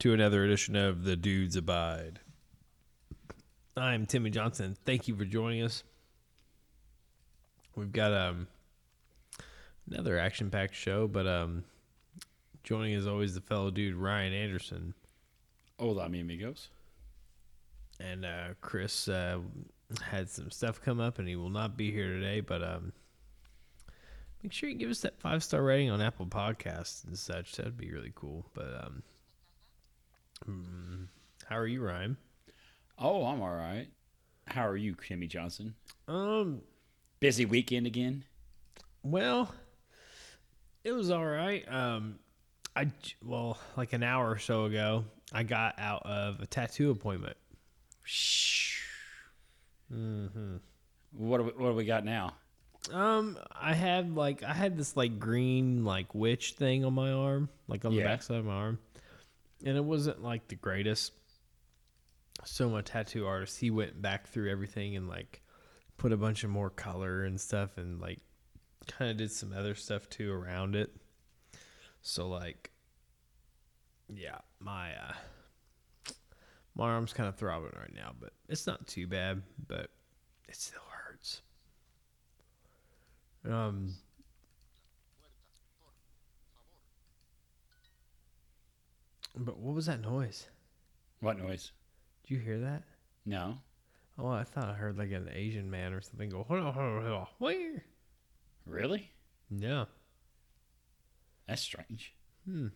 To another edition of The Dudes Abide. I'm Timmy Johnson. Thank you for joining us. We've got um another action-packed show, but um joining as always the fellow dude Ryan Anderson Hola, mi amigos. and uh, Chris uh, had some stuff come up and he will not be here today, but um make sure you give us that five star rating on Apple Podcasts and such. That'd be really cool. But um, mm, how are you, Ryan? Oh, I'm all right. How are you, Timmy Johnson? Um, Busy weekend again? well, it was all right. Um, I well, like an hour or so ago, I got out of a tattoo appointment. Shh. Mm-hmm. What do we, what do we got now? Um, I had like I had this like green like witch thing on my arm, like on the Yeah. back side of my arm, and it wasn't like the greatest. So my tattoo artist, he went back through everything and like put a bunch of more color and stuff, and like kind of did some other stuff too around it. So like, yeah, my uh, my arm's kind of throbbing right now, but it's not too bad, but it still hurts. Um. But what was that noise? What noise? Did you hear that? No. Oh, I thought I heard like an Asian man or something go, hold on, hold on. Where? Really? Yeah. That's strange. Hmm.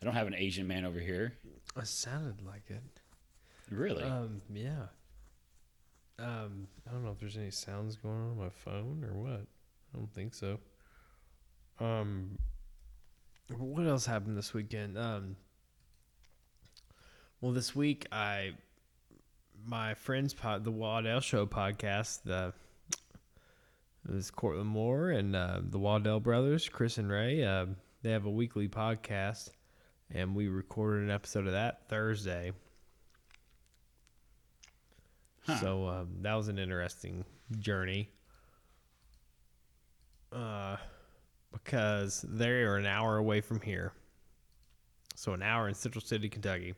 I don't have an Asian man over here. It sounded like it. Really? Um, yeah. Um, I don't know if there's any sounds going on on my phone or what. I don't think so. Um, what else happened this weekend? Um, well, this week I, my friend's pod, the Waddell Show podcast, the it was Cortland Moore and uh, the Waddell brothers, Chris and Ray. Uh, they have a weekly podcast, and we recorded an episode of that Thursday. Huh. So um, that was an interesting journey. Uh, because they are an hour away from here. So an hour in Central City, Kentucky.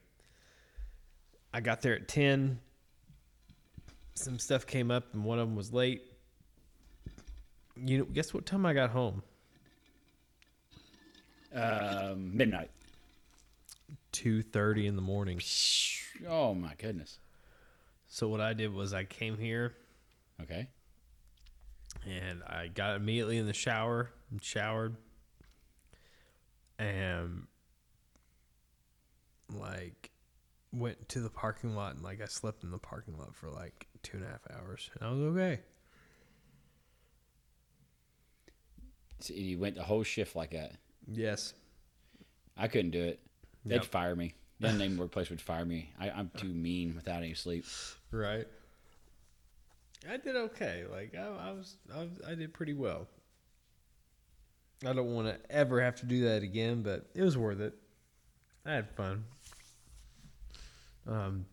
I got there at 10. Some stuff came up and one of them was late. You know, guess what time I got home? um, midnight. 2:30 in the morning. Oh my goodness. So what I did was I came here Okay. and I got immediately in the shower and showered and like went to the parking lot and like I slept in the parking lot for like two and a half hours and I was okay. So you went the whole shift like that. Yes. I couldn't do it. They'd Yep. fire me. The name workplace would fire me. I, I'm too mean without any sleep. Right. I did okay. Like I, I was, I was, I did pretty well. I don't want to ever have to do that again, but it was worth it. I had fun. Um,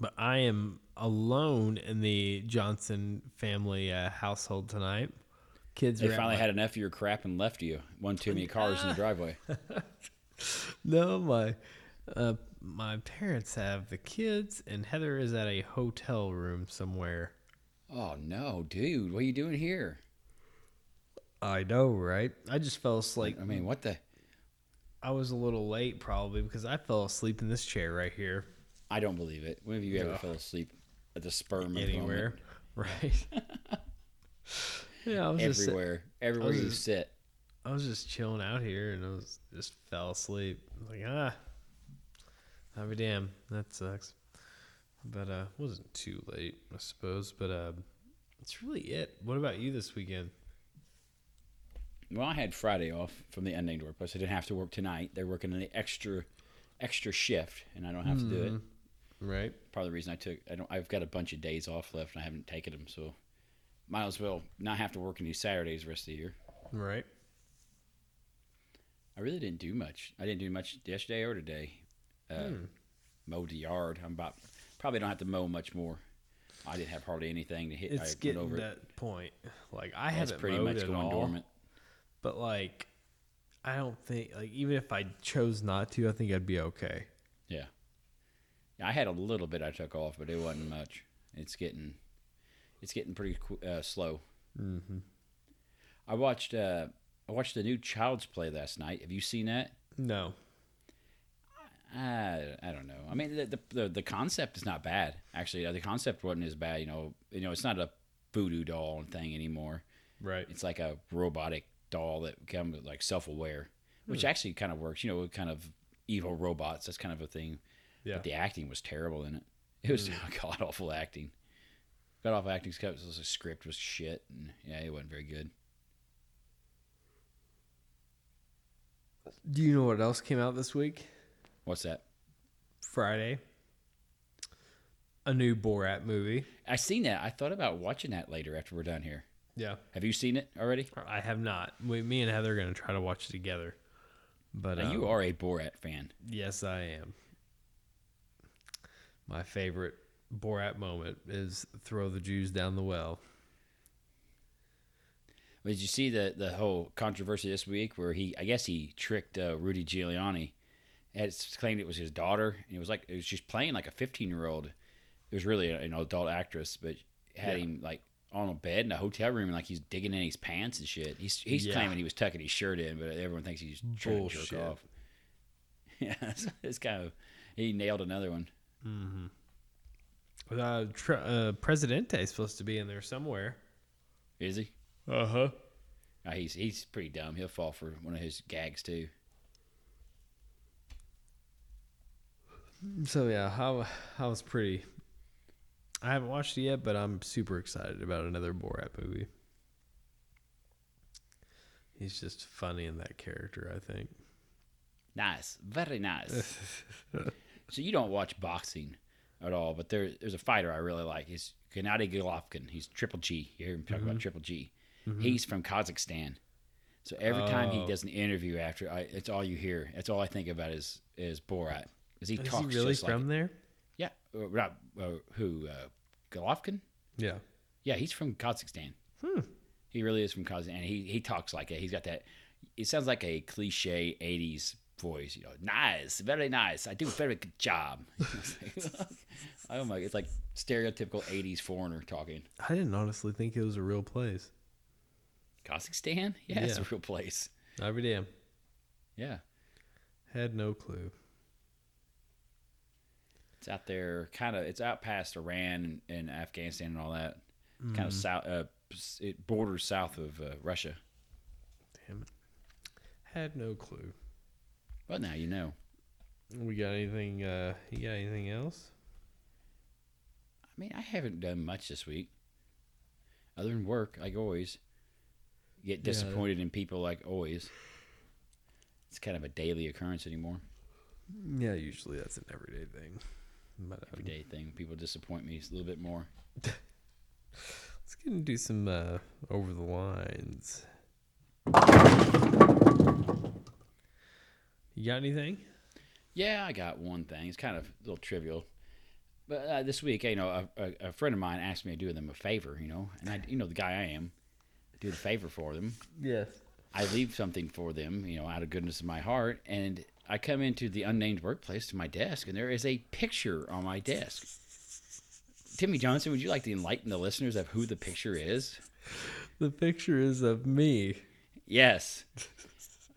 but I am alone in the Johnson family uh, household tonight. Kids They finally my- had enough of your crap and left you. One too many cars in the driveway. no my uh, my parents have the kids, and Heather is at a hotel room somewhere. Oh no, dude! What are you doing here? I know, right? I just fell asleep. I mean, what the? I was a little late probably because I fell asleep in this chair right here. I don't believe it. When have you ever Yeah. fell asleep at the sperm of Anywhere. Right. yeah, I was just Everywhere, everywhere you just- sit. I was just chilling out here and I was just fell asleep. I was like, ah. I'll be damn. That sucks. But uh wasn't too late, I suppose. But uh that's really it. What about you this weekend? Well, I had Friday off from the unnamed workplace. I didn't have to work tonight. They're working an extra, extra shift, and I don't have to do it. Right? Part of the reason I took, I don't, I've got a bunch of days off left, and I haven't taken them, so might as well not have to work any Saturdays the rest of the year. Right. I really didn't do much. I didn't do much yesterday or today. Uh, Hmm. Mowed the yard. I'm about probably don't have to mow much more. I didn't have hardly anything to hit. I It's went getting over to it. that point. Like I That's haven't pretty mowed much going all, dormant. But like I don't think like even if I chose not to, I think I'd be okay. Yeah. I had a little bit I took off, but it wasn't much. It's getting, it's getting pretty uh, slow. Mm-hmm. I watched, uh, I watched the new Child's Play last night. Have you seen that? No. I, I don't know. I mean, the, the the concept is not bad. Actually, the concept wasn't as bad. You know, you know, it's not a voodoo doll thing anymore. Right. It's like a robotic doll that becomes like self-aware, which Hmm. actually kind of works. You know, kind of evil robots. That's kind of a thing. Yeah. But the acting was terrible in it. It was god awful acting. God awful acting. because The script was shit, and yeah, it wasn't very good. Do you know what else came out this week? What's that? Friday. A new Borat movie. I seen that. I thought about watching that later after we're done here. Yeah. Have you seen it already? I have not. We, me and Heather are going to try to watch it together. But Now, um, you are a Borat fan. Yes, I am. My favorite Borat moment is throw the Jews down the well. Did you see the the whole controversy this week where he I guess he tricked uh, Rudy Giuliani had claimed it was his daughter and it was like it was just playing like a 15 year old it was really an adult actress but had Yeah. him like on a bed in a hotel room and like he's digging in his pants and shit he's he's Yeah. claiming he was tucking his shirt in but everyone thinks he's trying to Bullshit. jerk off yeah it's, it's kind of he nailed another one Uh, tr- uh, Presidente is supposed to be in there somewhere. is he Uh huh. Uh, he's he's pretty dumb he'll fall for one of his gags too So yeah, how I was pretty. I haven't watched it yet, but I'm super excited about another Borat movie. He's just funny in that character, I think. Nice, very nice. so you don't watch boxing at all, but there, there's a fighter I really like. He's Gennady Golovkin. He's Triple G. You hear him talk Mm-hmm. about Triple G. He's from Kazakhstan. So every time he Oh. does an interview after, I, it's all you hear. That's all I think about is is Borat. Because he Is talks he really from like there? Yeah, uh, not, uh, who uh, Golovkin? Yeah. Yeah, he's from Kazakhstan. Hmm. He really is from Kazakhstan. He he talks like it. He's got that. It sounds like a cliche '80s voice. You know, nice, very nice. I do a very good job. oh my! It's like stereotypical '80s foreigner talking. I didn't honestly think it was a real place. Kazakhstan? Yeah, it's a real place. I be damn. Yeah, Had no clue. It's out there. Kind of. It's out past Iran and, and Afghanistan and all that. Kind of south. Uh, it borders south of uh, Russia. Damn it. Had no clue. But now you know. We got anything? Uh, you got anything else? I mean, I haven't done much this week, other than work, like always. Get Yeah. disappointed in people, like always. It's kind of a daily occurrence anymore. Yeah, usually that's an everyday thing. But um, Everyday thing. People disappoint me a little bit more. let's get into some uh, over the lines. You got anything? Yeah, I got one thing. It's kind of a little trivial, but uh, this week, you know, a, a, a friend of mine asked me to do them a favor, you know, and I, you know, the guy I am, do the favor for them. Yes. I leave something for them, you know, out of goodness of my heart, and I come into the unnamed workplace to my desk, and there is a picture on my desk. Timmy Johnson, would you like to enlighten the listeners of who the picture is? The picture is of me. Yes.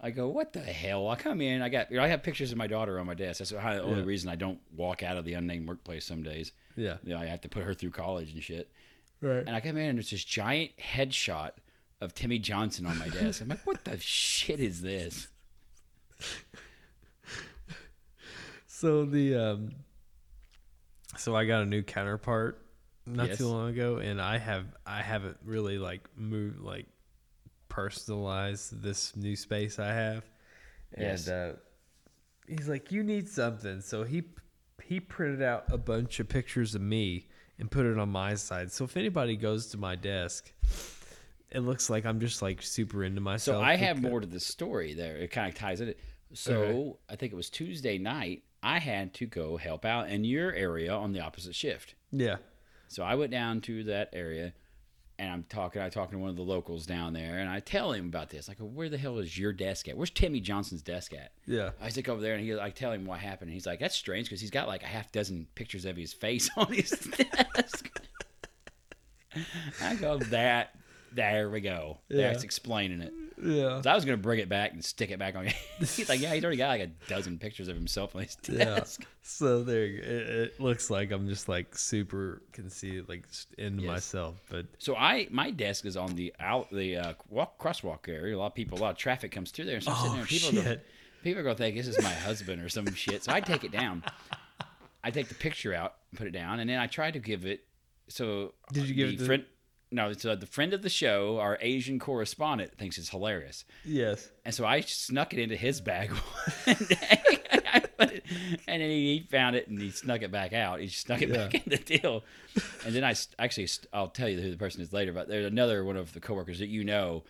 I go, what the hell? I come in, I got, I have pictures of my daughter on my desk. That's the only Yeah. reason I don't walk out of the unnamed workplace some days. Yeah. You know, I have to put her through college and shit. Right. And I come in and there's this giant headshot of Timmy Johnson on my desk. I'm like, what the shit is this? So the um, so I got a new counterpart not Yes. too long ago, and I have I haven't really like moved like personalized this new space I have, and Yes. uh, he's like, "You need something," so he he printed out a bunch of pictures of me and put it on my side. So if anybody goes to my desk. It looks like I'm just like super into myself. So I have more to the story there. It kind of ties in. So Okay. I think it was Tuesday night. I had to go help out in your area on the opposite shift. Yeah. So I went down to that area, and I'm talking, I talking to one of the locals down there, and I tell him about this. Like, where the hell is your desk at? Where's Timmy Johnson's desk at? Yeah. I stick over there, and he, I tell him what happened. And he's like, "That's strange because he's got like a half dozen pictures of his face on his desk." I go, "That, there we go. Yeah. That's explaining it." Yeah. I was gonna bring it back and stick it back on. he's like, "Yeah, he's already got like a dozen pictures of himself on his Yeah. desk." So there, you go. it, it looks like I'm just like super conceited, like into Yes. myself. But So I, my desk is on the out the uh, walk crosswalk area. A lot of people, a lot of traffic comes through there. So I'm oh there, and people Go, shit, people are gonna think this is my husband or some shit. So I take it down. I take the picture out, put it down, and then I try to give it. So Did you give the it to- friend? No, so uh, the friend of the show, our Asian correspondent, thinks it's hilarious, yes. and so I snuck it into his bag one day. It- and then he found it and he snuck it back out. He snuck it back in the deal, and then I actually I'll tell you who the person is later. But there's another one of the coworkers that you know.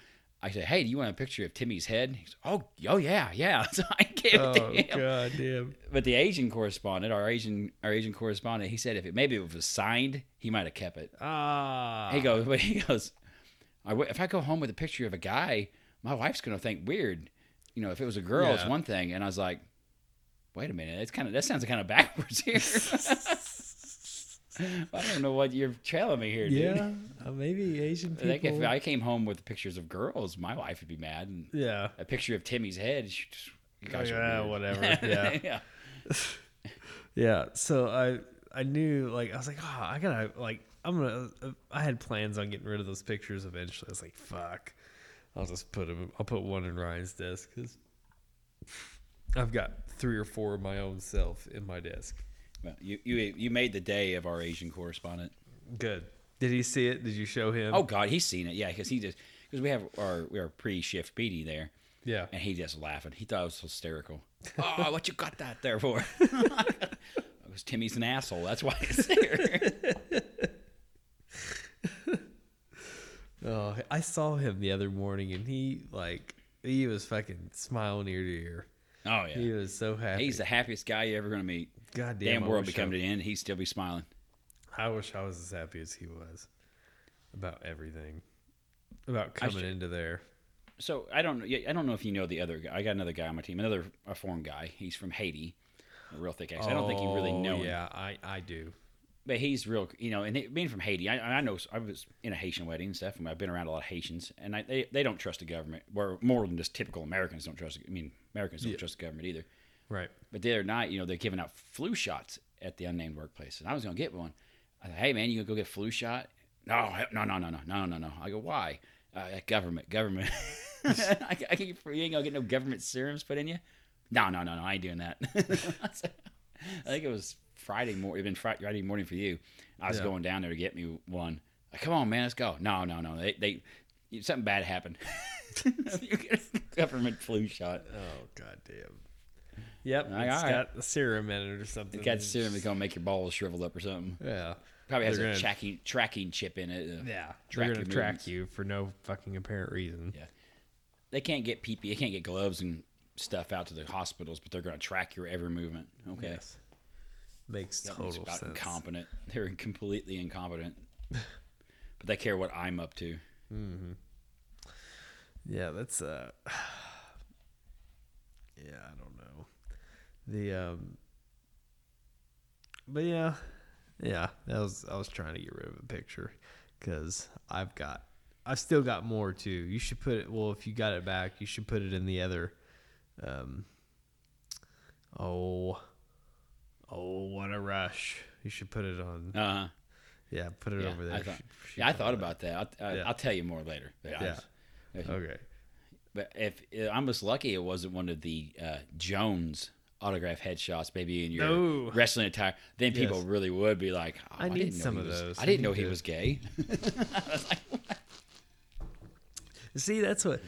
I said, "Hey, do you want a picture of Timmy's head?" He's, "Oh, oh yeah, yeah." So I gave it Oh to him. god damn. But the Asian correspondent, our Asian, our Asian correspondent, he said if it maybe if it was signed, he might have kept it. Ah. He goes, but he goes, I if I go home with a picture of a guy, my wife's gonna think weird. You know, if it was a girl, it's one thing. And I was like, wait a minute, it's kind of that sounds kind of backwards here. I don't know what you're trailing me here, dude. Yeah. Uh, maybe Asian people. Like if I came home with pictures of girls, my wife would be mad. And yeah. a picture of Timmy's head, she just, you guys are Yeah, whatever. Yeah. yeah. Yeah. So I I knew like I was like oh I gotta like I'm gonna uh, I had plans on getting rid of those pictures eventually. I was like fuck. I'll just put them. I'll put one in Ryan's desk because I've got three or four of my own self in my desk. Well, you, you you made the day of our Asian correspondent. Good. Did he see it? Did you show him? Oh God, he's seen it. Yeah, because he just because we have our we are pre shift meeting there, yeah. and he just laughing. He thought it was hysterical. oh, what you got that there for? Because Timmy's an asshole. That's why it's there. Oh, I saw him the other morning, and he like he was fucking smiling ear to ear. Oh yeah, He was so happy. he's the happiest guy you're ever gonna meet. God Damn, damn, world become I, to the end. He'd still be smiling. I wish I was as happy as he was about everything, about coming should- into there. So I don't know. I don't know if you know the other guy. I got another guy on my team, another a foreign guy. He's from Haiti, a real thick accent. I don't think you really Oh, know him. Yeah, I I do. but he's real, you know, and it, being from Haiti, I, I know I was in a Haitian wedding and stuff, and I've been around a lot of Haitians, and I, they, they don't trust the government, or more than just typical Americans don't trust. I mean, Americans don't Yeah. trust the government either. Right. But the other night, you know, they're giving out flu shots at the unnamed workplace, and I was gonna get one. I said, "Hey, man, you gonna go get a flu shot?" No, no, no, no, no, no, no, no. I go, "Why?" Uh, government, government. I, I can, you ain't gonna get no government serums put in you. No, no, no, no. I ain't doing that. I think it was Friday morning. It'd been Friday, morning for you. I was Yeah. going down there to get me one. Like, Come on, man, let's go. No, no, no. They, they, something bad happened. you get a government flu shot. Oh god damn. Yep. Like, it's all right. got a serum in it or something. It got serum that's gonna make your balls shrivel up or something. Yeah. Probably has They're a gonna- tracking tracking chip in it. uh, Yeah. Track They're gonna your track you for no fucking apparent reason. Yeah. They can't get PP. They can't get gloves and stuff out to the hospitals, but they're gonna track your every movement. Okay. Yes. Makes Government's total about sense. incompetent. They're completely incompetent. but they care what I'm up to. Yeah, that's uh Yeah, I don't know. The um But yeah. Yeah, that was I was trying to get rid of a picture cuz I've got I've still got more too. You should put it well if you got it back, you should put it in the other um Oh Oh, what a rush. You should put it on Uh huh. Yeah, put it Yeah, over there. I thought, Should- should yeah, I thought about that. I'll, I, Yeah. I'll tell you more later. Yeah. was- Okay. But if I'm just lucky, it wasn't one of the uh, Jones autograph headshots, maybe in your No. wrestling attire. Then people really would be like, oh, I need didn't know some he of was- those. I I didn't need know he to- was gay. See, that's what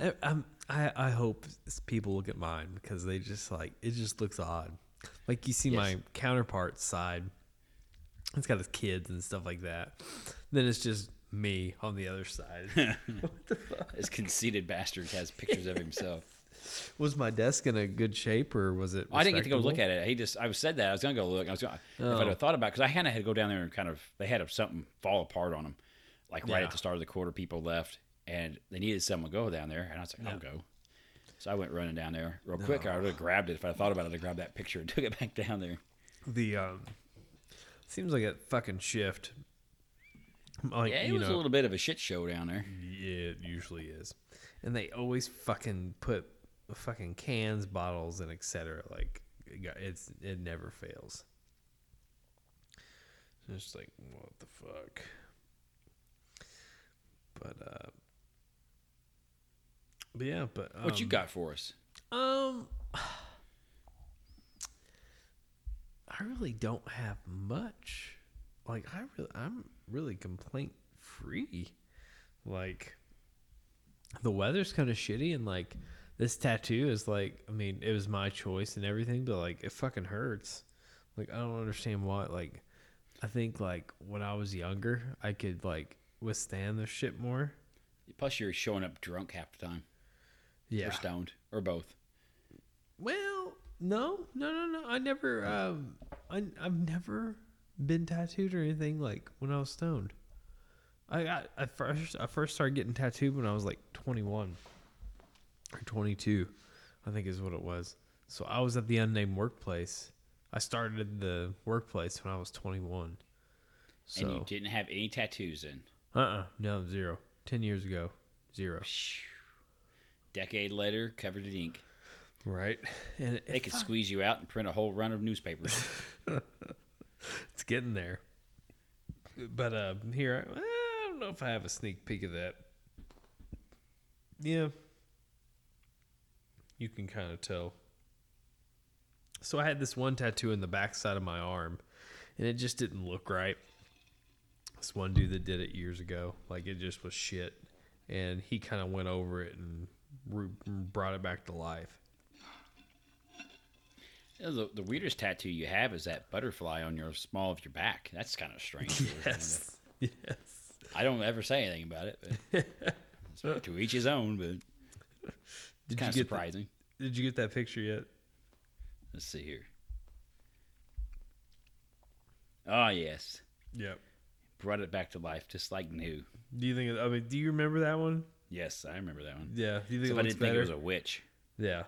I- I'm. I I hope people look at mine because they just like it. Just looks odd. Like you see Yes. my counterpart side. It's got his kids and stuff like that. Then it's just me on the other side. what the fuck? this conceited bastard has pictures of himself. Was my desk in a good shape or was it? I didn't get to go look at it. He just, I said that I was gonna go look. I was gonna, if Oh. I'd have thought about, because I kind of had to go down there and kind of, they had something fall apart on them, like right Yeah. at the start of the quarter. People left, and they needed someone to go down there, and I was like, I'll go. So I went running down there real quick. I would have grabbed it if I thought about it. I grabbed that picture and took it back down there. The um, seems like a fucking shift. Like Yeah, it was know, a little bit of a shit show down there. Yeah, it usually is. And they always fucking put fucking cans, bottles, and etc. Like it it's it never fails. It's just like what the fuck. But uh. But yeah, but um, What you got for us? Um, I really don't have much. Like I really, I'm really complaint free. Like the weather's kind of shitty, and like this tattoo is like, I mean, it was my choice and everything, but like it fucking hurts. Like I don't understand why. Like I think like when I was younger, I could like withstand the shit more. Plus, you're showing up drunk half the time, Yeah. or stoned, or both. Well, no, no, no, no. I never, um, I, I've never been tattooed or anything like when I was stoned. I got I first I first started getting tattooed when I was like 21 or 22, I think is what it was. So I was at the unnamed workplace. I started the workplace when I was 21. So And you didn't have any tattoos in. uh uh no zero. Ten years ago, zero. Decade later, covered in ink. Right, and it, They could squeeze you out and print a whole run of newspapers. It's getting there. But uh, here, I, I don't know if I have a sneak peek of that. Yeah, you can kind of tell. So I had this one tattoo in the back side of my arm, and it just didn't look right. This one dude that did it years ago, like it just was shit, and he kind of went over it and re- brought it back to life. The, the weirdest tattoo you have is that butterfly on your small of your back. That's kind of strange. Yes, yes. I don't ever say anything about it. But it's to each his own, but it's Did kind of you get the- surprising. did you get that picture yet? Let's see here. Oh yes, Yep. brought it back to life, just like new. Do you think? I mean, do you remember that one? Yes, I remember that one. Yeah. Do you think it I didn't think it was a witch. yeah.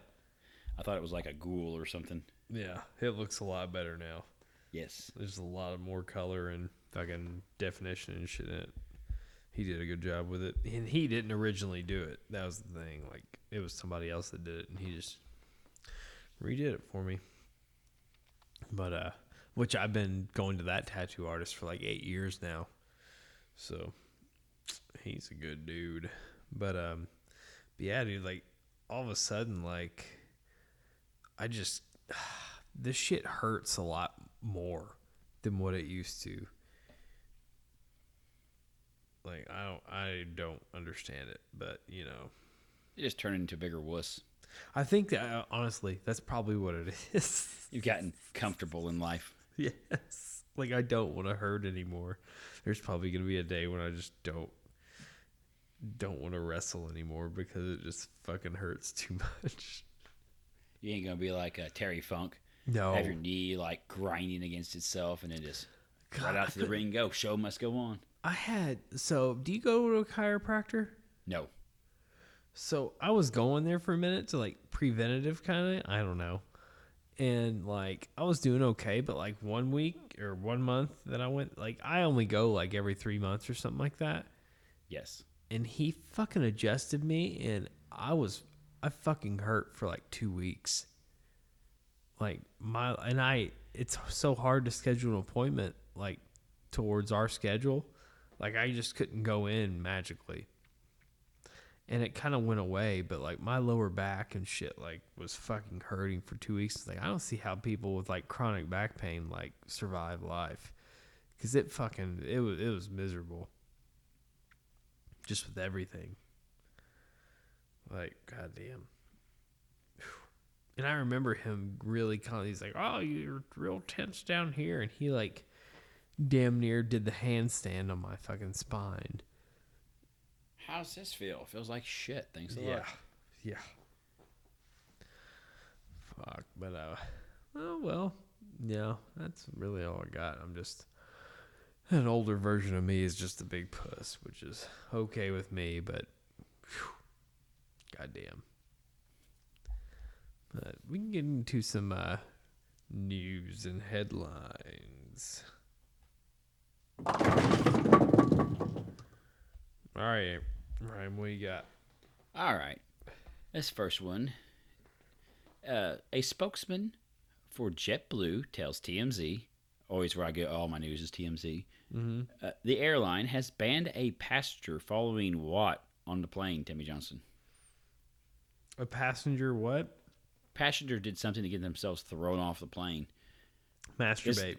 I thought it was like a ghoul or something. Yeah. It looks a lot better now. Yes. There's a lot of more color and fucking definition and shit in it. He did a good job with it, and he didn't originally do it. That was the thing. Like it was somebody else that did it, and he just redid it for me. But uh, which I've been going to that tattoo artist for like eight years now, so he's a good dude. But um, but yeah, dude, like all of a sudden, like I just this shit hurts a lot more than what it used to. Like I don't I don't understand it, but you know, You just turn into a bigger wuss. I think uh, honestly, that's probably what it is. You've gotten comfortable in life. yes. Like I don't want to hurt anymore. There's probably going to be a day when I just don't don't want to wrestle anymore because it just fucking hurts too much. You ain't gonna be like a Terry Funk. No. Have your knee like grinding against itself, and then just right God, out to the ring. Go. Show must go on. I had so do you go to a chiropractor? No. So I was going there for a minute to like preventative kind of, I don't know. And like I was doing okay, but like one week or one month that I went, like I only go like every three months or something like that. Yes. And he fucking adjusted me, and I was, I fucking hurt for like two weeks. Like my, and I, it's so hard to schedule an appointment like towards our schedule. Like I just couldn't go in magically and it kind of went away but like my lower back and shit like was fucking hurting for two weeks. Like i don't see how people with like chronic back pain like survive life. Because it fucking it was it was miserable. Just with everything. Like goddamn. And i remember him really kind of he's like oh you're real tense down here and he like damn near did the handstand on my fucking spine How's this feel? Feels like shit. Thanks a yeah. lot. Yeah. Yeah. Fuck, but uh oh well. Yeah, that's really all I got. I'm just An older version of me is just a big puss, which is okay with me, but whew, goddamn. But we can get into some uh, news and headlines. All right, Ryan, what you got? All right. This first one. Uh, a spokesman for JetBlue tells TMZ, always where I get all my news is TMZ, Mm-hmm. uh, the airline has banned a passenger following what on the plane, Timmy Johnson? A passenger what? Passenger did something to get themselves thrown off the plane. Masturbate.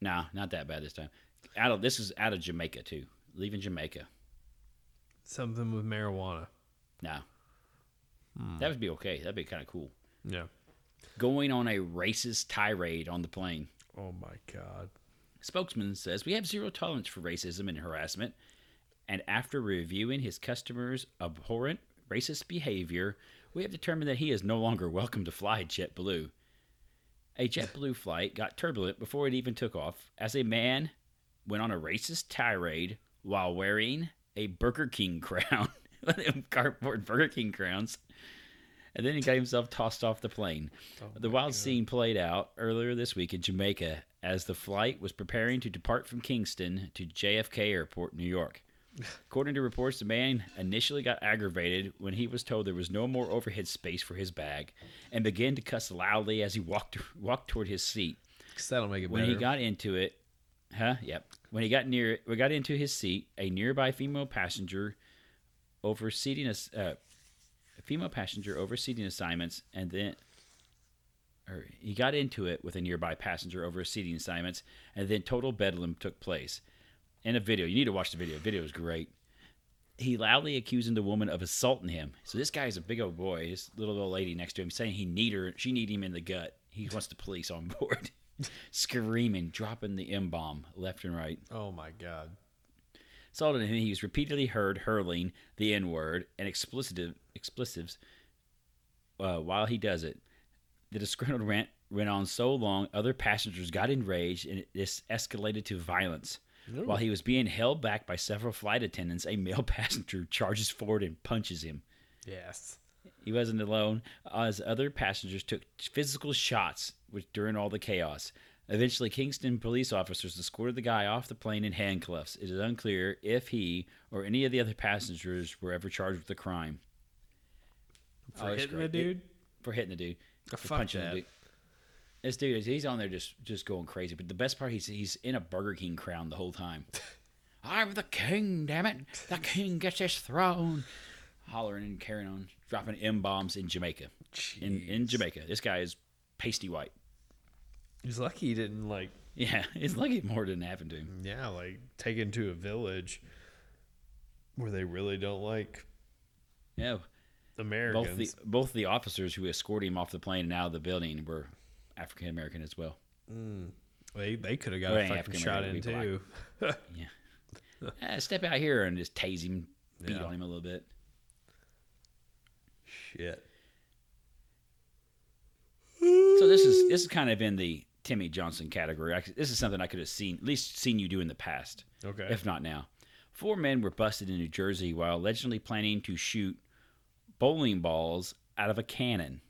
Nah, not that bad this time. Out of this is out of Jamaica too. Leaving Jamaica. Something with marijuana. No. Hmm. That would be okay. That'd be kind of cool. Yeah. Going on a racist tirade on the plane. Oh my god. Spokesman says we have zero tolerance for racism and harassment, and after reviewing his customers' abhorrent racist behavior, we have determined that he is no longer welcome to fly JetBlue. A JetBlue flight got turbulent before it even took off as a man went on a racist tirade while wearing a Burger King crown, one of them cardboard Burger King crowns. And then he got himself tossed off the plane. Oh the wild scene played out earlier this week in Jamaica as the flight was preparing to depart from Kingston to JFK Airport, New York. According to reports, the man initially got aggravated when he was told there was no more overhead space for his bag and began to cuss loudly as he walked walked toward his seat. that'll make it When better. he got into it, huh? Yep. When he got near, we got into his seat. A nearby female passenger over seating us, uh, a female passenger over seating assignments, and then, or he got into it with a nearby passenger over seating assignments, and then total bedlam took place. In a video, you need to watch the video. The video is great. He loudly accusing the woman of assaulting him. So this guy is a big old boy. This little old lady next to him saying he need her. She need him in the gut. He wants the police on board. Screaming, dropping the M bomb left and right. oh my god. Assaulted him. He was repeatedly heard hurling the N word and explicit expletives uh, while he does it. The disgruntled rant went on so long, other passengers got enraged, and this escalated to violence. While he was being held back by several flight attendants, a male passenger charges forward and punches him. Yes. He wasn't alone, as other passengers took physical shots which, during all the chaos. Eventually, Kingston police officers escorted the guy off the plane in handcuffs. It is unclear if he or any of the other passengers were ever charged with the crime. For Oh, hitting the great. It- dude? for hitting the dude, oh, for punching that. the dude. This dude is he's on there just just going crazy. But the best part he's he's in a Burger King crown the whole time. I'm the king, damn it! The king gets his throne. Hollering and carrying on, dropping M bombs in Jamaica. In in Jamaica, this guy is pasty white. He's lucky he didn't like Yeah, it's lucky more didn't happen to him. yeah, like take it to a village where they really don't like Yeah, both Americans. the both the officers who escorted him off the plane and out of the building were African American as well. they they could have got Well, a fucking shot in too. Eh, step out here and just tase him, beat Yeah. on him a little bit. Shit. So this is this is kind of in the Timmy Johnson category. I, this is something I could have seen at least seen you do in the past, Okay. if not now. Four men were busted in New Jersey while allegedly planning to shoot bowling balls out of a cannon.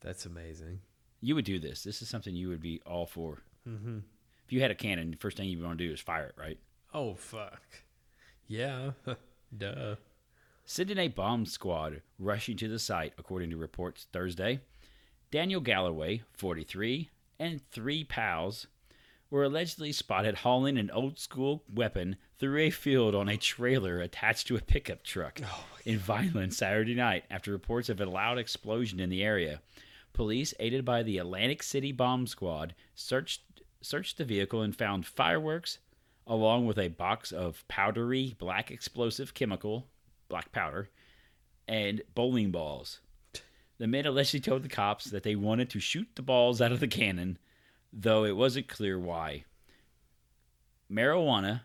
That's amazing. You would do this. This is something you would be all for. Mm-hmm. If you had a cannon, the first thing you would want to do is fire it, right? Oh fuck. Yeah. Duh. Sending a bomb squad rushing to the site, according to reports Thursday. Daniel Galloway, 43, and three pals were allegedly spotted hauling an old school weapon through a field on a trailer attached to a pickup truck oh in Vineland Saturday night after reports of a loud explosion in the area. Police, aided by the Atlantic City Bomb Squad, searched searched the vehicle and found fireworks along with a box of powdery black explosive chemical, black powder, and bowling balls. The men allegedly told the cops that they wanted to shoot the balls out of the cannon, though it wasn't clear why. Marijuana,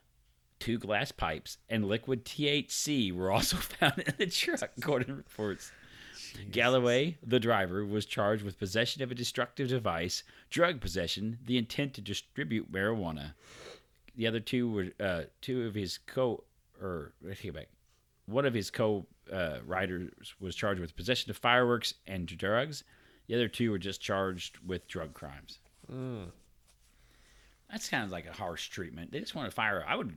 two glass pipes, and liquid THC were also found in the truck, according to reports. Galloway, the driver, was charged with possession of a destructive device, drug possession, the intent to distribute marijuana. The other two were uh, two of his co or take it back. One of his co uh, writers was charged with possession of fireworks and drugs. The other two were just charged with drug crimes. That's kind of like a harsh treatment. They just want to fire. I would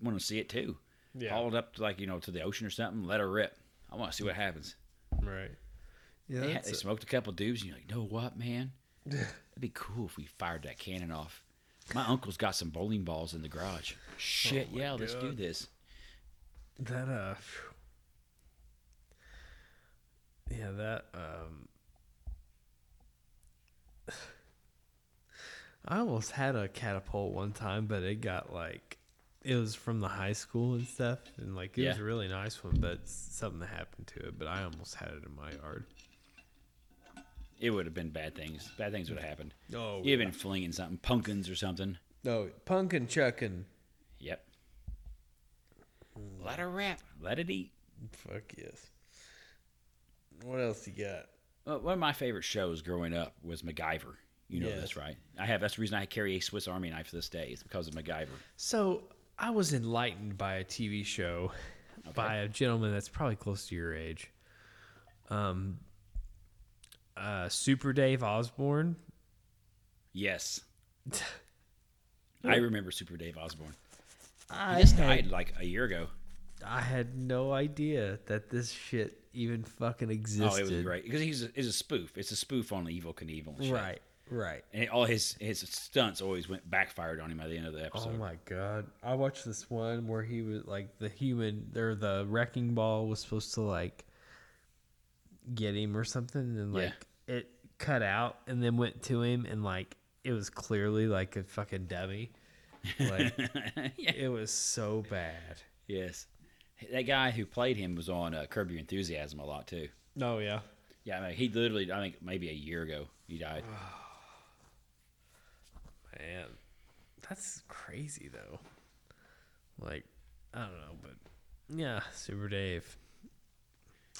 want to see it too. Yeah. Hauled up to like you know to the ocean or something. Let her rip. I want to see what happens. Right. Yeah. They, they a- smoked a couple dubs, and you're like, know what, man? It'd be cool if we fired that cannon off. My uncle's got some bowling balls in the garage. Shit, Oh my yeah, let's do this. That uh. Yeah, that um. I almost had a catapult one time, but it got like, it was from the high school and stuff, and like it was a really nice one, but something happened to it. But I almost had it in my yard. It would have been bad things. Bad things would have happened. Oh, You'd have been flinging something, pumpkins or something. no, punkin chucking. Yep. Let her rip. Let it eat. Fuck yes. What else you got? Well, one of my favorite shows growing up was MacGyver. You know Yes. this, right? I have. That's the reason I carry a Swiss Army knife to this day. It's because of MacGyver. So I was enlightened by a TV show by a gentleman that's probably close to your age. Um, uh, Super Dave Osborne. Yes. I remember Super Dave Osborne. I He just died like a year ago. I had no idea that this shit even fucking existed. Oh, it was great because he's a, it's a spoof. It's a spoof on Evel Knievel. And shit. Right, right. And all his his stunts always went backfired on him by the end of the oh episode. Oh my god! I watched this one where he was like the human, or the wrecking ball was supposed to like get him or something, and Yeah. like it cut out and then went to him, and like it was clearly like a fucking dummy. Like yeah. it was so bad. Yes. That guy who played him was on uh, Curb Your Enthusiasm a lot too. Oh yeah. Yeah, I mean, he literally, I think maybe a year ago, he died. Man, that's crazy though. Like I don't know, but yeah, Super Dave.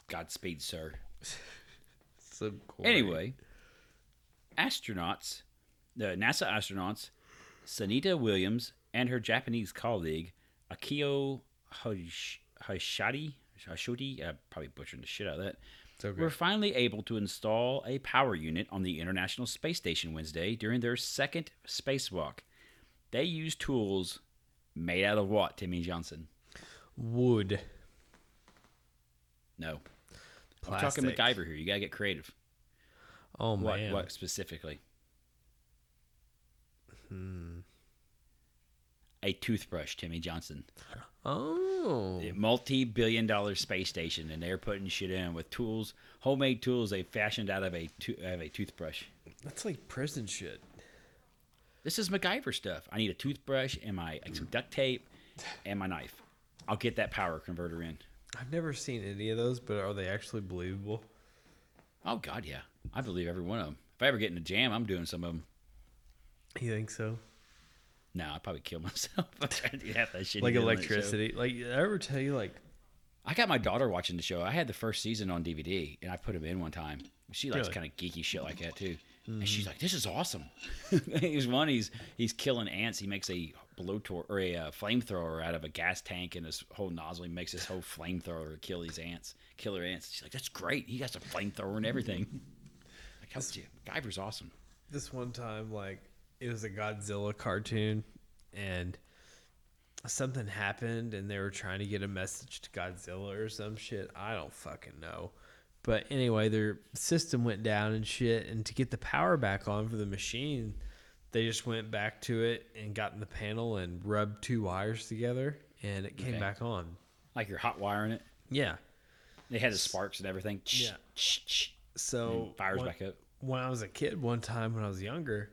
Godspeed, sir. So cool. Anyway, astronauts, the NASA astronauts, Sunita Williams and her Japanese colleague Akio Hosh- Hoshadi, Hoshodi, uh, probably butchering the shit out of that, okay. were finally able to install a power unit on the International Space Station Wednesday during their second spacewalk. They used tools made out of what, Timmy Johnson? wood. No. I'm talking Plastic. MacGyver here. You gotta get creative. Oh What? man. What specifically? Hmm. A toothbrush, Timmy Johnson. Oh. A multi-billion-dollar space station, and they're putting shit in with tools, homemade tools they fashioned out of a to- out of a toothbrush. That's like prison shit. This is MacGyver stuff. I need a toothbrush and my like some duct tape and my knife. I'll get that power converter in. I've never seen any of those, but are they actually believable? Oh God, yeah. I believe every one of them. If I ever get in a jam, I'm doing some of them. You think so? No, I'd probably kill myself. I'm trying to do half that shit. Like he did on that show. electricity. Like did I ever tell you like I got my daughter watching the show. I had the first season on DVD, and I put him in one time. She likes Really? kind of geeky shit like that too, and she's like, "This is awesome." he's one. He's he's killing ants. He makes a blowtorch or a uh, flamethrower out of a gas tank, and this whole nozzle. He makes this whole flamethrower to kill these ants, killer ants. She's like, "That's great. He got a flamethrower and everything." like, how you? Guyver's awesome. this one time like it was a Godzilla cartoon and something happened and they were trying to get a message to Godzilla or some shit. I don't fucking know. But anyway, their system went down and shit and to get the power back on for the machine, they just went back to it and got in the panel and rubbed two wires together and it came Okay. back on. Like you're hot wiring it. Yeah. They had the sparks and everything. Yeah. So fires when- back up. when I was a kid, one time when I was younger,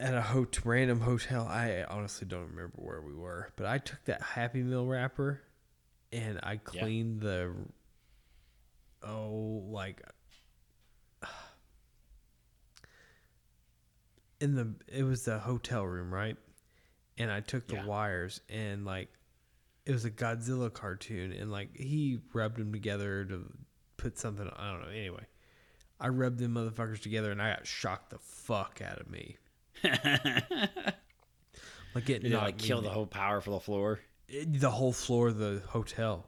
at a hot, random hotel, I honestly don't remember where we were, but I took that Happy Meal wrapper and I cleaned the oh like in the it was the hotel room right? And i took the Yeah. wires and like it was a godzilla cartoon and like he rubbed them together to put something i don't know anyway. I rubbed them motherfuckers together and i got shocked the fuck out of me Like it Did it like kill the whole power for the floor? it- the whole floor of the hotel.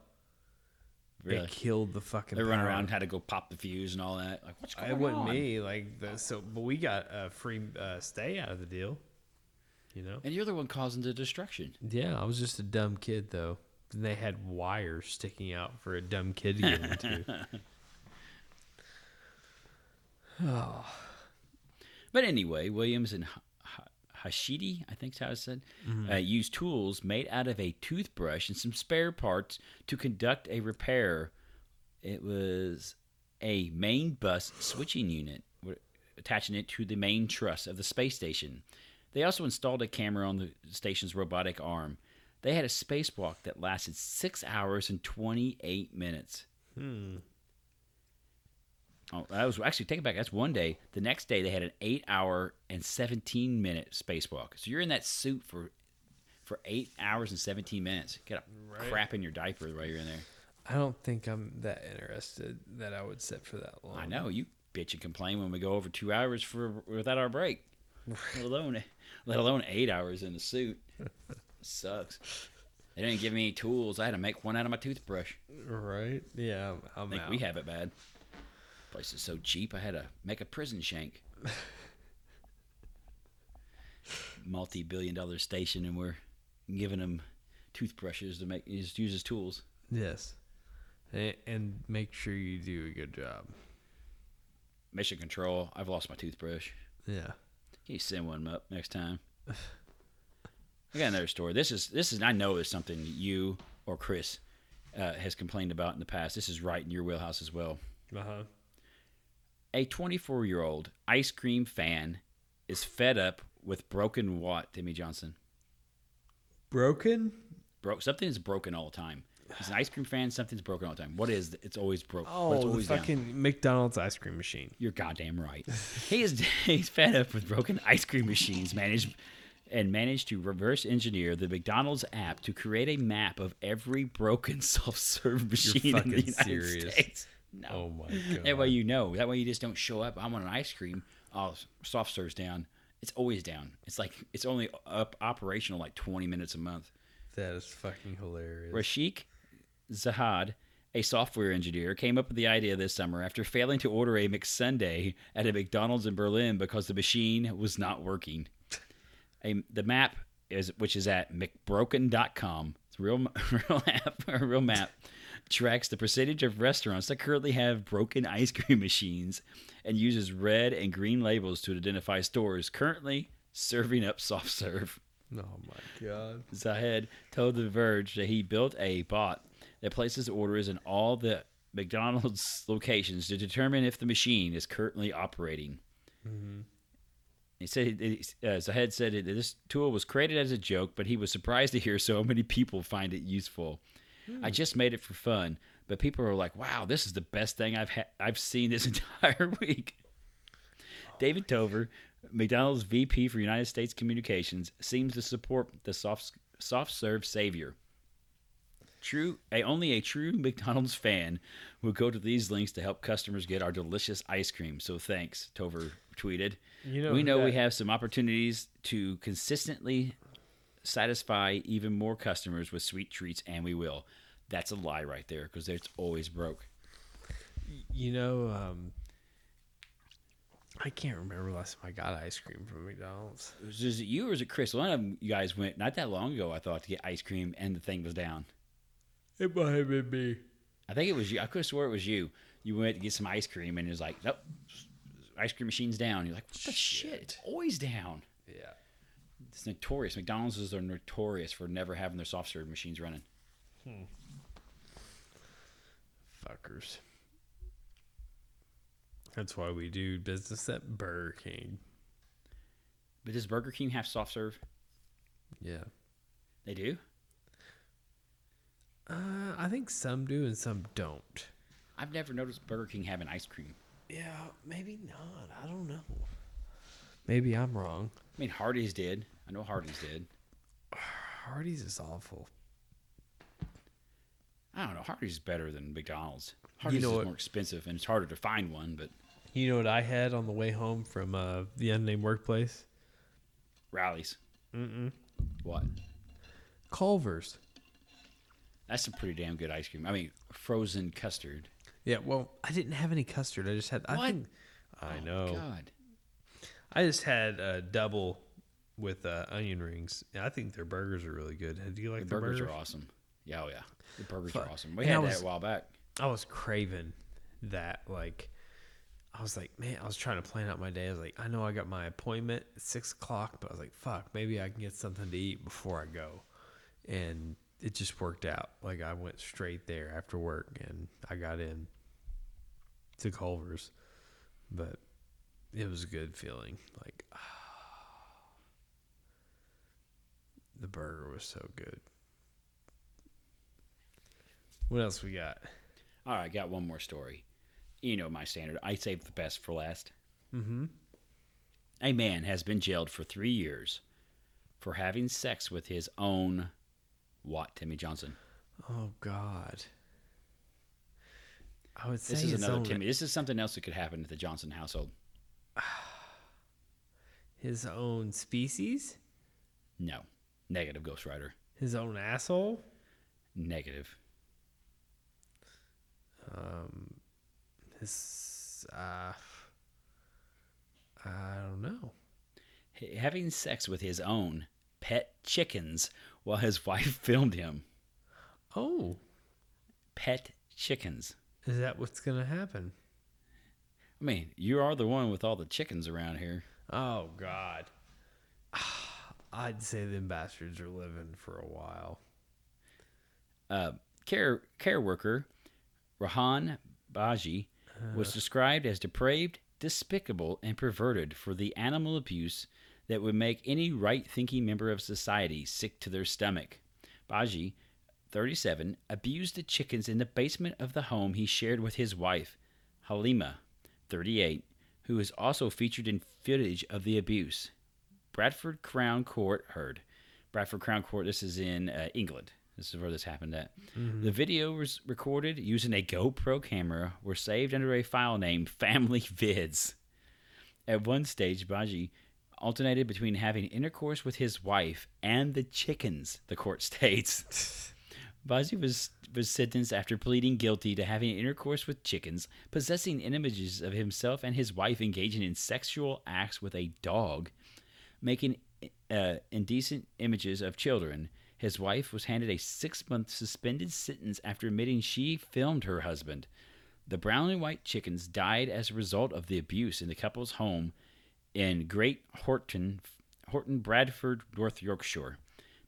Really? It killed the fucking. They run power. around, had to go pop the fuse and all that. Like what's going It wasn't me. Like the, so, but we got a free uh, stay out of the deal. You know. And you're the one causing the destruction. Yeah, I was just a dumb kid though. And they had wires sticking out for a dumb kid to get into. oh, But anyway, Williams and Ha- Ha- Hashidi, I think is how it's said, uh, used tools made out of a toothbrush and some spare parts to conduct a repair. It was a main bus switching unit, attaching it to the main truss of the space station. They also installed a camera on the station's robotic arm. They had a spacewalk that lasted six hours and 28 minutes. hmm. Oh, that was actually take it back. That's one day. The next day they had an eight hour and seventeen minute spacewalk. So you're in that suit for for eight hours and seventeen minutes. Get a Right. crap in your diaper while you're in there. I don't think I'm that interested that I would sit for that long. I know you bitch and complain when we go over two hours for without our break. let alone let alone eight hours in the suit. Sucks. They didn't give me any tools. I had to make one out of my toothbrush. Right? Yeah, I'm, I I'm think out. we have it bad. Place is so cheap. I had to make a prison shank. Multi-billion dollar station, and we're giving them toothbrushes to make just use as tools. Yes, and, and make sure you do a good job. Mission control. I've lost my toothbrush. Yeah. Can you send one up next time? I got another story. This is this is I know is something you or Chris uh, has complained about in the past. This is right in your wheelhouse as well. Uh huh. A 24 year old ice cream fan is fed up with broken what, Timmy Johnson? Broken? Broke something is broken all the time. He's an ice cream fan. Something's broken all the time. What is? It's always broken. but it's Oh, the always down. fucking McDonald's ice cream machine. You're goddamn right. he is he's fed up with broken ice cream machines managed and managed to reverse engineer the McDonald's app to create a map of every broken self-serve machine in the fucking United serious. States. No. Oh my god. That way you know. That way you just don't show up. I want an ice cream. Oh, soft serve's down. It's always down. It's like it's only up operational like 20 minutes a month. that is fucking hilarious. Rashiq Zahid, a software engineer, came up with the idea this summer after failing to order a McSundae at a McDonald's in Berlin because the machine was not working. A, the map is which is at mcbroken.com. It's a real real app, a real map tracks the percentage of restaurants that currently have broken ice cream machines and uses red and green labels to identify stores currently serving up soft serve. Oh my god. Zahid told The Verge that he built a bot that places orders in all the McDonald's locations to determine if the machine is currently operating. He said uh, Zahid said that this tool was created as a joke, but he was surprised to hear so many people find it useful. I hmm. just made it for fun, but people are like, "Wow, this is the best thing I've ha- I've seen this entire week." Oh, David Tovar, McDonald's VP for United States Communications, seems to support the soft soft serve savior. True, a, only a true McDonald's fan will go to these links to help customers get our delicious ice cream. So thanks, Tover tweeted. You know we know we have some opportunities to consistently satisfy even more customers with sweet treats, and we will. That's a lie right there because it's always broke. You know, um, I can't remember last time I got ice cream from McDonald's. Was it you or was it Chris? One of you guys went not that long ago. I thought to get ice cream, and the thing was down. It might have been me. I think it was you. I could have swore it was you. You went to get some ice cream, and it was like, nope, ice cream machine's down. You're like, what the shit? Shit. It's always down. Yeah. It's notorious. McDonald's is are notorious for never having their soft serve machines running. Fuckers. That's why we do business at Burger King. But does Burger King have soft serve? Yeah. They do. Uh, I think some do and some don't. I've never noticed Burger King having ice cream. Yeah, maybe not. I don't know. Maybe I'm wrong. I mean, Hardee's did. I know Hardee's did. Hardee's is awful. I don't know. Hardee's is better than McDonald's. Hardee's know is what- more expensive, and it's harder to find one. But You know what I had on the way home from uh, the unnamed workplace? Rally's. Mm-mm. What? Culver's. That's a pretty damn good ice cream. I mean, frozen custard. Yeah, well, I didn't have any custard. I just had. I What? think. I Oh, know. God. I just had a double with uh, onion rings. I think their burgers are really good. Do you like The their burgers burgers? are awesome. Yeah, oh yeah. The burgers Fuck. are awesome. We had was- that a while back. I was craving that. Like, I was like, man, I was trying to plan out my day. I was like, I know I got my appointment at six o'clock, but I was like, fuck, maybe I can get something to eat before I go. And it just worked out. Like, I went straight there after work and I got in to Culver's. But it was a good feeling. Like, the burger was so good. What else we got? All right, got one more story. You know my standard. I saved the best for last. Mm-hmm. A man has been jailed for three years for having sex with his own what, Timmy Johnson? Oh God. I would say This is another own, Timmy. This is something else that could happen at the Johnson household. his own species, No. Negative, Ghost Rider. his own asshole. Negative. Um, his uh, I don't know. Having sex with his own pet chickens while his wife filmed him. Oh, Pet chickens. is that what's gonna happen? I mean, you are the one with all the chickens around here. Oh God. I'd say them bastards are living for a while. uh, care care worker Rahan Baji was described as depraved, despicable, and perverted for the animal abuse that would make any right-thinking member of society sick to their stomach. Baji, 37, abused the chickens in the basement of the home he shared with his wife, Halima, 38, who is also featured in footage of the abuse. Bradford Crown Court heard. Bradford Crown Court, this is in uh, England. This is where this happened at. The video was recorded using a GoPro camera, were saved under a file name Family Vids. At one stage, Baji alternated between having intercourse with his wife and the chickens, the court states. Baji was, was sentenced after pleading guilty to having intercourse with chickens, possessing images of himself and his wife engaging in sexual acts with a dog, making uh, indecent images of children. His wife was handed a six month suspended sentence after admitting she filmed her husband. The brown and white chickens died as a result of the abuse in the couple's home in Great Horton, Horton, Bradford, North Yorkshire.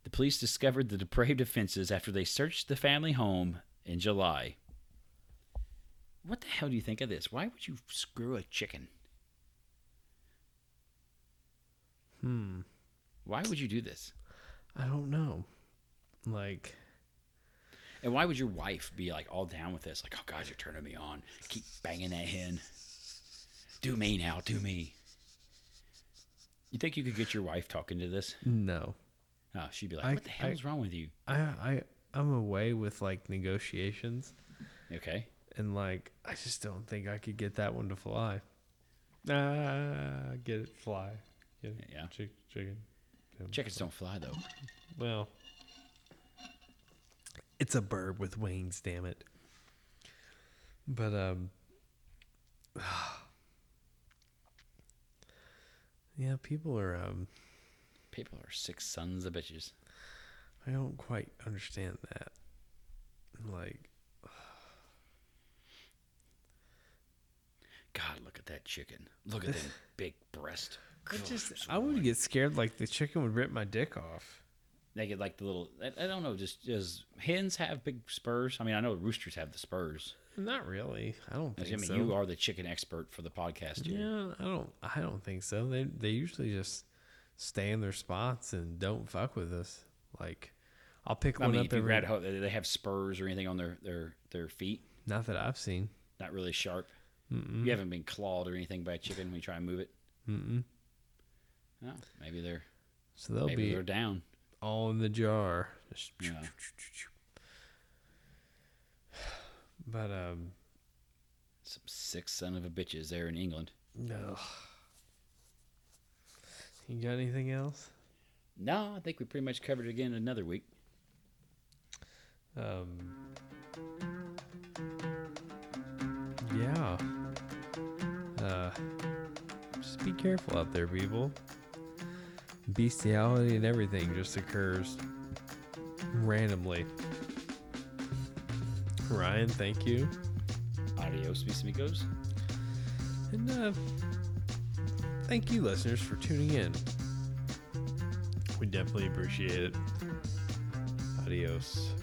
The police discovered the depraved offenses after they searched the family home in July. What the hell do you think of this? Why would you screw a chicken? Hmm. Why would you do this? I don't know. Like, And why would your wife be like all down with this? Like, oh God, you're turning me on. Keep banging that hen. Do me now, do me. You think you could get your wife talking to this? no. Oh, she'd be like, I- "What the hell I- is wrong with you?" I I I'm away with like negotiations, Okay, and like I just don't think I could get that one to fly. Ah, get it fly. Get it. Yeah. Chick, chicken. Yeah. chickens don't fly though. Well, it's a bird with wings. Damn it. But um. Yeah, people are um People are sick sons of bitches. I don't quite understand that. Like God, look at that chicken. Look at that big breast. I just I would get scared like the chicken would rip my dick off. They get like the little. I, I don't know. Just does hens have big spurs? I mean, I know roosters have the spurs. Not really. I don't I think mean, so. you are the chicken expert for the podcast. Here. Yeah, I don't I don't think so. They they usually just stay in their spots and don't fuck with us. Like I'll pick I one mean, up every read do they have spurs or anything on their their their feet, not that I've seen. not really sharp. Mm-mm. You haven't been clawed or anything by a chicken when you try and move it. Mm-mm. Oh, maybe they're So they'll maybe be they're down. All in the jar. Just Yeah. But um Some sick son of a bitches there in England. no. You got anything else? No, I think we pretty much covered it again another week. Um, yeah. Uh, just be careful out there, people. Bestiality and everything just occurs randomly. Ryan, thank you. Adios, mis amigos. And uh, thank you, listeners, for tuning in. We definitely appreciate it. Adios.